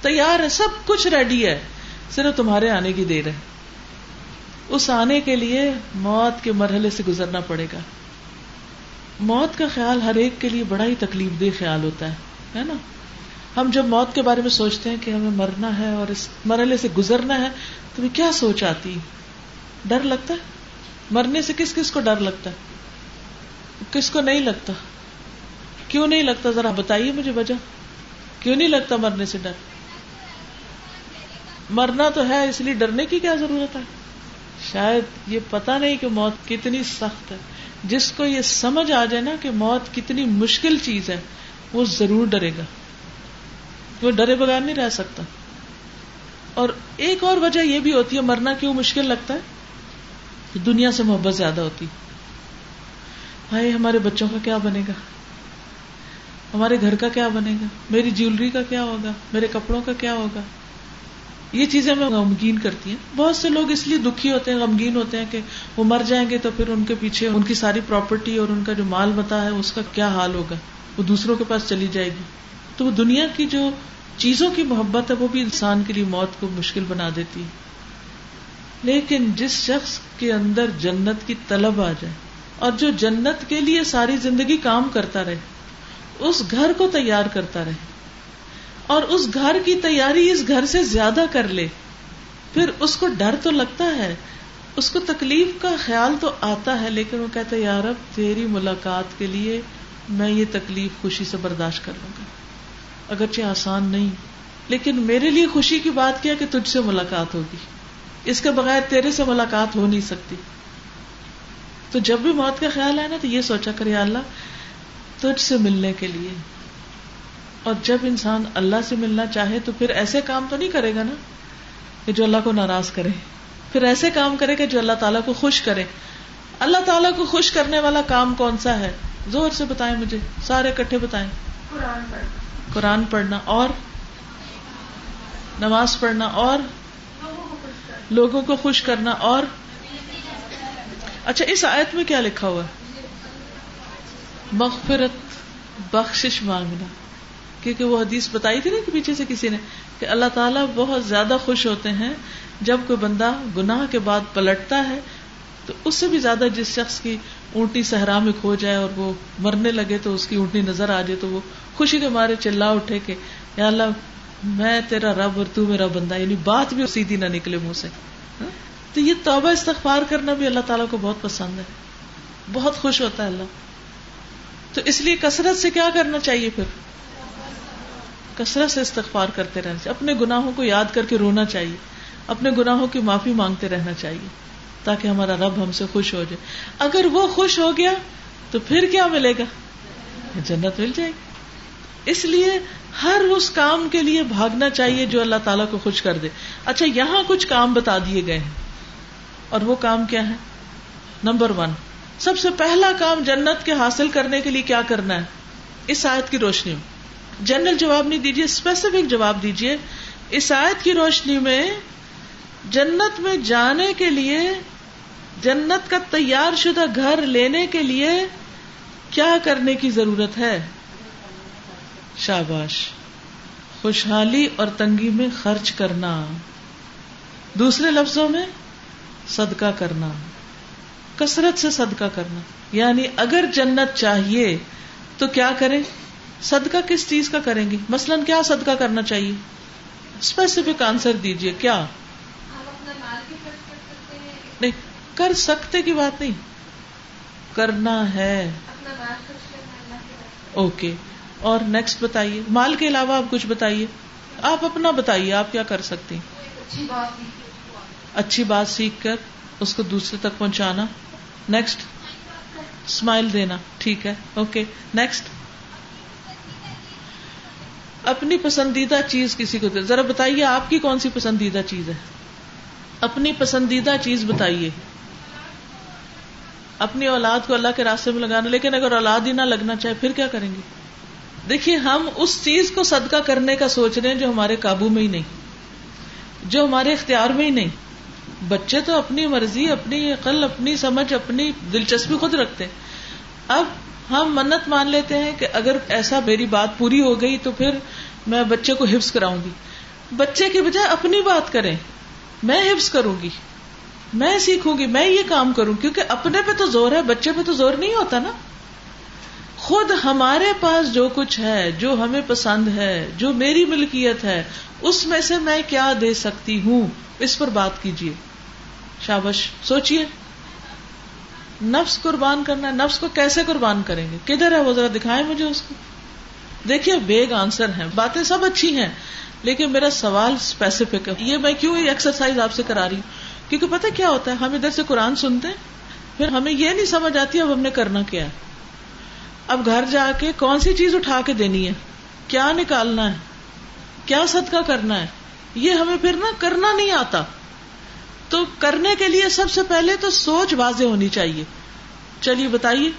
تیار ہے، سب کچھ ریڈی ہے۔ صرف تمہارے آنے کی دیر ہے۔ اس آنے کے لیے موت کے مرحلے سے گزرنا پڑے گا۔ موت کا خیال ہر ایک کے لیے بڑا ہی تکلیف دہ خیال ہوتا ہے نا؟ ہم جب موت کے بارے میں سوچتے ہیں کہ ہمیں مرنا ہے اور اس مرحلے سے گزرنا ہے، تو کیا سوچ آتی؟ ڈر لگتا ہے؟ مرنے سے کس کس کو ڈر لگتا ہے؟ کس کو نہیں لگتا؟ کیوں نہیں لگتا؟ ذرا بتائیے مجھے وجہ۔ کیوں نہیں لگتا مرنے سے ڈر؟ مرنا تو ہے، اس لیے ڈرنے کی کیا ضرورت ہے؟ شاید یہ پتا نہیں کہ موت کتنی سخت ہے۔ جس کو یہ سمجھ آ جائے نا کہ موت کتنی مشکل چیز ہے، وہ ضرور ڈرے گا۔ وہ ڈرے بغیر نہیں رہ سکتا۔ اور ایک اور وجہ یہ بھی ہوتی ہے، مرنا کیوں مشکل لگتا ہے؟ دنیا سے محبت زیادہ ہوتی۔ بھائی ہمارے بچوں کا کیا بنے گا؟ ہمارے گھر کا کیا بنے گا؟ میری جیولری کا کیا ہوگا؟ میرے کپڑوں کا کیا ہوگا؟ یہ چیزیں ہمیں غمگین کرتی ہیں۔ بہت سے لوگ اس لیے دکھی ہوتے ہیں، غمگین ہوتے ہیں کہ وہ مر جائیں گے تو پھر ان کے پیچھے ان کی ساری پراپرٹی اور ان کا جو مال بتا ہے، اس کا کیا حال ہوگا؟ وہ دوسروں کے پاس چلی جائے گی۔ تو وہ دنیا کی جو چیزوں کی محبت ہے، وہ بھی انسان کے لیے موت کو مشکل بنا دیتی ہے۔ لیکن جس شخص کے اندر جنت کی طلب آ جائے اور جو جنت کے لیے ساری زندگی کام کرتا رہے اس گھر کو تیار کرتا رہے اور اس گھر کی تیاری اس گھر سے زیادہ کر لے پھر اس کو ڈر تو لگتا ہے، اس کو تکلیف کا خیال تو آتا ہے، لیکن وہ کہتا یار اب تیری ملاقات کے لیے میں یہ تکلیف خوشی سے برداشت کر لوں گا۔ اگرچہ آسان نہیں، لیکن میرے لیے خوشی کی بات کیا کہ تجھ سے ملاقات ہوگی۔ اس کے بغیر تیرے سے ملاقات ہو نہیں سکتی۔ تو جب بھی موت کا خیال ہے نا تو یہ سوچا کرے اللہ تجھ سے ملنے کے لیے۔ اور جب انسان اللہ سے ملنا چاہے تو پھر ایسے کام تو نہیں کرے گا نا کہ جو اللہ کو ناراض کرے۔ پھر ایسے کام کرے گا جو اللہ تعالیٰ کو خوش کرے۔ اللہ تعالیٰ کو خوش کرنے والا کام کون سا ہے؟ زور سے بتائیں مجھے سارے کٹھے بتائیں۔ قرآن پڑھنا اور نماز پڑھنا اور لوگوں کو خوش کرنا اور۔ اچھا اس آیت میں کیا لکھا ہوا ہے؟ مغفرت بخشش مانگنا۔ کیونکہ وہ حدیث بتائی تھی نا کہ پیچھے سے کسی نے کہ اللہ تعالیٰ بہت زیادہ خوش ہوتے ہیں جب کوئی بندہ گناہ کے بعد پلٹتا ہے، تو اس سے بھی زیادہ جس شخص کی اونٹی صحرا میں کھو جائے اور وہ مرنے لگے تو اس کی اونٹی نظر آ جائے تو وہ خوشی کے مارے چلا اٹھے کہ یا اللہ، میں تیرا رب اور تو میرا بندہ یعنی بات بھی سیدھی نہ نکلے منہ سے۔ ہاں؟ تو یہ توبہ استغفار کرنا بھی اللہ تعالیٰ کو بہت پسند ہے۔ بہت خوش ہوتا ہے اللہ۔ تو اس لیے کثرت سے کیا کرنا چاہیے پھر؟ کثرت سے استغفار کرتے رہنا چاہیے۔ اپنے گناہوں کو یاد کر کے رونا چاہیے۔ اپنے گناہوں کی معافی مانگتے رہنا چاہیے۔ تاکہ ہمارا رب ہم سے خوش ہو جائے۔ اگر وہ خوش ہو گیا تو پھر کیا ملے گا؟ جنت مل جائے گی۔ اس لیے ہر اس کام کے لیے بھاگنا چاہیے جو اللہ تعالیٰ کو خوش کر دے۔ اچھا یہاں کچھ کام بتا دیے گئے ہیں۔ اور وہ کام کیا ہے؟ Number one. سب سے پہلا کام جنت کے حاصل کرنے کے لیے کیا کرنا ہے؟ اس آیت کی روشنی میں۔ جنرل جواب نہیں دیجیے اسپیسیفک جواب دیجیے اس آیت کی روشنی میں جنت میں جانے کے لیے، جنت کا تیار شدہ گھر لینے کے لیے کیا کرنے کی ضرورت ہے؟ شاباش، خوشحالی اور تنگی میں خرچ کرنا۔ دوسرے لفظوں میں، صدقہ کرنا۔ کثرت سے صدقہ کرنا۔ یعنی اگر جنت چاہیے تو کیا کریں؟ صدقہ کس چیز کا کریں گے؟ مثلاً کیا صدقہ کرنا چاہیے؟ اسپیسیفک آنسر دیجیے کیا؟ سکتے نہیں کر سکتے کی بات نہیں۔ کرنا ہے۔ اوکے اور نیکسٹ بتائیے۔ مال کے علاوہ آپ کچھ بتائیے۔ آپ اپنا بتائیے آپ کیا کر ہیں؟ نہیں۔ اچھی بات سیکھ کر اس کو دوسرے تک پہنچانا۔ نیکسٹ اسمائل دینا. ٹھیک ہے. اوکے نیکسٹ اپنی پسندیدہ چیز کسی کو دے. ذرا بتائیے آپ کی کون سی پسندیدہ چیز ہے؟ اپنی پسندیدہ چیز بتائیے. اپنی اولاد کو اللہ کے راستے میں لگانا. لیکن اگر اولاد ہی نہ لگنا چاہے، پھر کیا کریں گے؟ دیکھیے، ہم اس چیز کو صدقہ کرنے کا سوچ رہے ہیں جو ہمارے قابو میں ہی نہیں، جو ہمارے اختیار میں ہی نہیں. بچے تو اپنی مرضی، اپنی عقل، اپنی سمجھ، اپنی دلچسپی خود رکھتے اب ہم منت مان لیتے ہیں کہ اگر ایسا میری بات پوری ہو گئی تو پھر میں بچے کو حفظ کراؤں گی۔ بچے کی بجائے اپنی بات کریں۔ میں حفظ کروں گی۔ میں سیکھوں گی۔ میں یہ کام کروں۔ کیونکہ اپنے پہ تو زور ہے، بچے پہ تو زور نہیں ہوتا نا۔ خود ہمارے پاس جو کچھ ہے، جو ہمیں پسند ہے، جو میری ملکیت ہے اس میں سے میں کیا دے سکتی ہوں؟ اس پر بات کیجیے شابش سوچیے نفس قربان کرنا ہے نفس کو کیسے قربان کریں گے؟ کدھر ہے وہ؟ ذرا دکھائیں مجھے اس کو۔ دیکھیے بیگ آنسر ہیں۔ باتیں سب اچھی ہیں، لیکن میرا سوال اسپیسیفک ہے۔ یہ میں کیوں یہ ایکسرسائز آپ سے کرا رہی ہوں؟ کیونکہ پتہ کیا ہوتا ہے، ہم ادھر سے قرآن سنتے ہیں، پھر ہمیں یہ نہیں سمجھ آتی اب ہم نے کرنا کیا ہے۔ اب گھر جا کے کون سی چیز اٹھا کے دینی ہے؟ کیا نکالنا ہے؟ کیا صدقہ کرنا ہے؟ یہ ہمیں پھر نہ کرنا نہیں آتا۔ تو کرنے کے لیے سب سے پہلے تو سوچ واضح ہونی چاہیے۔ چلیے بتائیے۔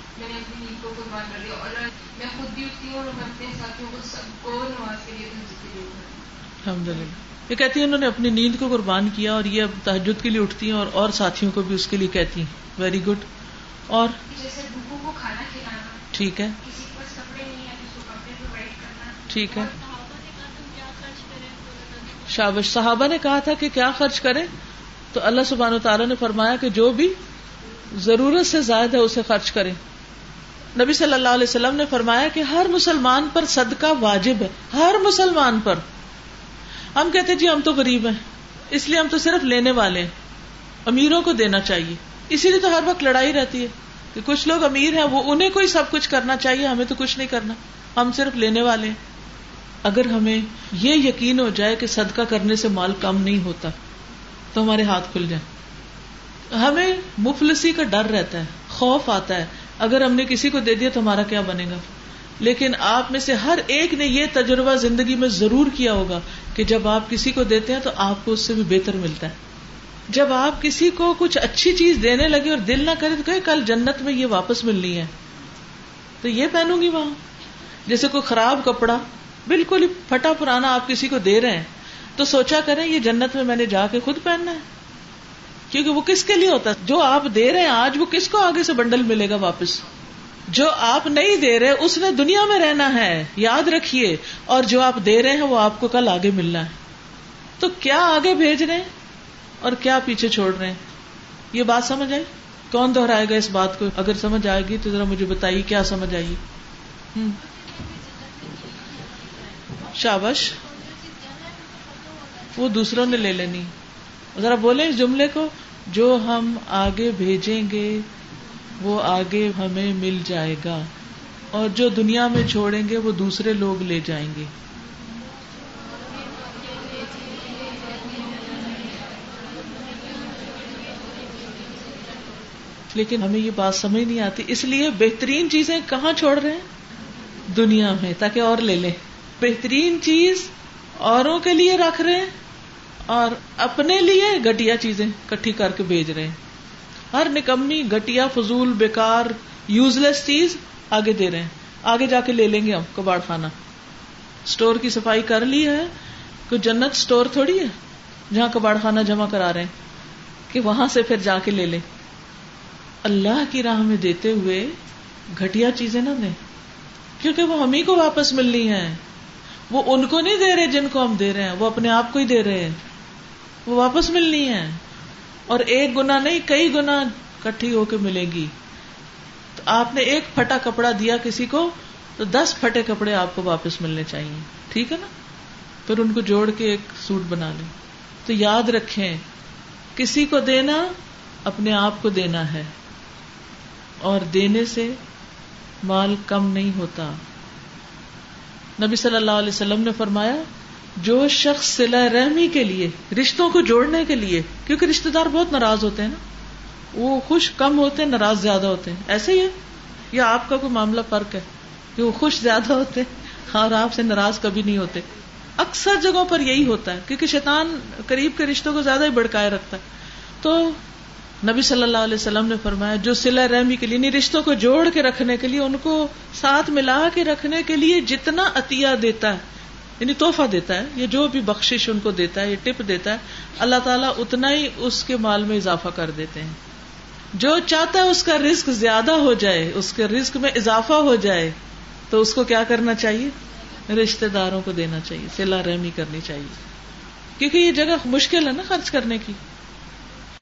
الحمد للہ۔ یہ کہتی ہیں انہوں نے اپنی نیند کو قربان کیا اور یہ اب تحجد کے لیے اٹھتی ہیں اور اور ساتھیوں کو بھی اس کے لیے کہتی ہیں۔ ویری گڈ اور ٹھیک ہے۔ کسی کے پاس کپڑے نہیں ہے تو اس کو کپڑے پرووائڈ کرنا ٹھیک ہے شابش صحابہ نے کہا تھا کہ کیا خرچ کرے تو اللہ سبحان و تعالیٰ نے فرمایا کہ جو بھی ضرورت سے زائد ہے اسے خرچ کرے نبی صلی اللہ علیہ وسلم نے فرمایا کہ ہر مسلمان پر صدقہ واجب ہے۔ ہر مسلمان پر۔ ہم کہتے جی ہم تو غریب ہیں، اس لیے ہم تو صرف لینے والے ہیں۔ امیروں کو دینا چاہیے۔ اسی لیے تو ہر وقت لڑائی رہتی ہے کہ کچھ لوگ امیر ہیں، وہ انہیں کو ہی سب کچھ کرنا چاہیے، ہمیں تو کچھ نہیں کرنا۔ ہم صرف لینے والے ہیں۔ اگر ہمیں یہ یقین ہو جائے کہ صدقہ کرنے سے مال کم نہیں ہوتا، تو ہمارے ہاتھ کھل جائیں۔ ہمیں مفلسی کا ڈر رہتا ہے، خوف آتا ہے، اگر ہم نے کسی کو دے دیا تو ہمارا کیا بنے گا؟ لیکن آپ میں سے ہر ایک نے یہ تجربہ زندگی میں ضرور کیا ہوگا کہ جب آپ کسی کو دیتے ہیں تو آپ کو اس سے بھی بہتر ملتا ہے۔ جب آپ کسی کو کچھ اچھی چیز دینے لگے اور دل نہ کرے تو کہ کل جنت میں یہ واپس ملنی ہے۔ تو یہ پہنوں گی وہاں۔ جیسے کوئی خراب کپڑا بالکل ہی پھٹا پرانا آپ کسی کو دے رہے ہیں، تو سوچا کریں یہ جنت میں میں نے جا کے خود پہننا ہے۔ کیونکہ وہ کس کے لیے ہوتا ہے؟ جو آپ دے رہے ہیں آج، وہ کس کو آگے سے بنڈل ملے گا واپس؟ جو آپ نہیں دے رہے، اس نے دنیا میں رہنا ہے، یاد رکھیے۔ اور جو آپ دے رہے ہیں، وہ آپ کو کل آگے ملنا ہے۔ تو کیا آگے بھیج رہے ہیں؟ اور کیا پیچھے چھوڑ رہے ہیں؟ یہ بات سمجھ آئی؟ کون دہرائے گا اس بات کو؟ اگر سمجھ آئے گی تو ذرا مجھے بتائیے، کیا سمجھ آئیے ہوں شابش؟ وہ دوسروں نے لے لینی۔ ذرا بولیں اس جملے کو، جو ہم آگے بھیجیں گے، وہ آگے ہمیں مل جائے گا۔ اور جو دنیا میں چھوڑیں گے، وہ دوسرے لوگ لے جائیں گے۔ لیکن ہمیں یہ بات سمجھ نہیں آتی۔ اس لیے بہترین چیزیں کہاں چھوڑ رہے ہیں؟ دنیا میں، تاکہ اور لے لیں۔ بہترین چیز اوروں کے لیے رکھ رہے ہیں اور اپنے لیے گٹیا چیزیں کٹھی کر کے بھیج رہے ہیں۔ ہر نکمنی گٹیا فضول، بیکار یوز لیس چیز آگے دے رہے ہیں۔ آگے جا کے لے لیں گے ہم کباڑ خانہ۔ اسٹور کی صفائی کر لی ہے۔ کوئی جنت اسٹور تھوڑی ہے جہاں کباڑ خانہ جمع کرا رہے ہیں کہ وہاں سے پھر جا کے لے لیں۔ اللہ کی راہ میں دیتے ہوئے گھٹیا چیزیں نہ دیں۔ کیونکہ وہ ہمیں کو واپس ملنی ہے وہ ان کو نہیں دے رہے جن کو ہم دے رہے ہیں، وہ اپنے آپ کو ہی دے رہے ہیں۔ وہ واپس ملنی ہے۔ اور ایک گنا نہیں، کئی گنا کٹھی ہو کے ملے گی۔ تو آپ نے ایک پھٹا کپڑا دیا کسی کو، تو دس پھٹے کپڑے آپ کو واپس ملنے چاہیے۔ ٹھیک ہے نا؟ پھر ان کو جوڑ کے ایک سوٹ بنا لیں۔ تو یاد رکھیں، کسی کو دینا اپنے آپ کو دینا ہے۔ اور دینے سے مال کم نہیں ہوتا۔ نبی صلی اللہ علیہ وسلم نے فرمایا، جو شخص سلا رحمی کے لیے، رشتوں کو جوڑنے کے لیے، کیونکہ رشتے دار بہت ناراض ہوتے ہیں نا، وہ خوش کم ہوتے ہیں، ناراض زیادہ ہوتے ہیں۔ ایسے ہی ہے؟ یا آپ کا کوئی معاملہ فرق ہے کہ وہ خوش زیادہ ہوتے ہیں اور آپ سے ناراض کبھی نہیں ہوتے۔ اکثر جگہوں پر یہی ہوتا ہے، کیونکہ شیطان قریب کے رشتوں کو زیادہ ہی بڑکائے رکھتا ہے۔ تو نبی صلی اللہ علیہ وسلم نے فرمایا، جو سلا رحمی کے لیے یعنی رشتوں کو جوڑ کے رکھنے کے لیے، ان کو ساتھ ملا کے رکھنے کے لیے جتنا عطیہ دیتا ہے یعنی توحفہ دیتا ہے، یا جو بھی بخشش ان کو دیتا ہے، یا ٹپ دیتا ہے، اللہ تعالیٰ اتنا ہی اس کے مال میں اضافہ کر دیتے ہیں۔ جو چاہتا ہے اس کا رزق زیادہ ہو جائے، اس کے رزق میں اضافہ ہو جائے، تو اس کو کیا کرنا چاہیے؟ رشتے داروں کو دینا چاہیے، سلا رحمی کرنی چاہیے۔ کیونکہ یہ جگہ مشکل ہے نا خرچ کرنے کی۔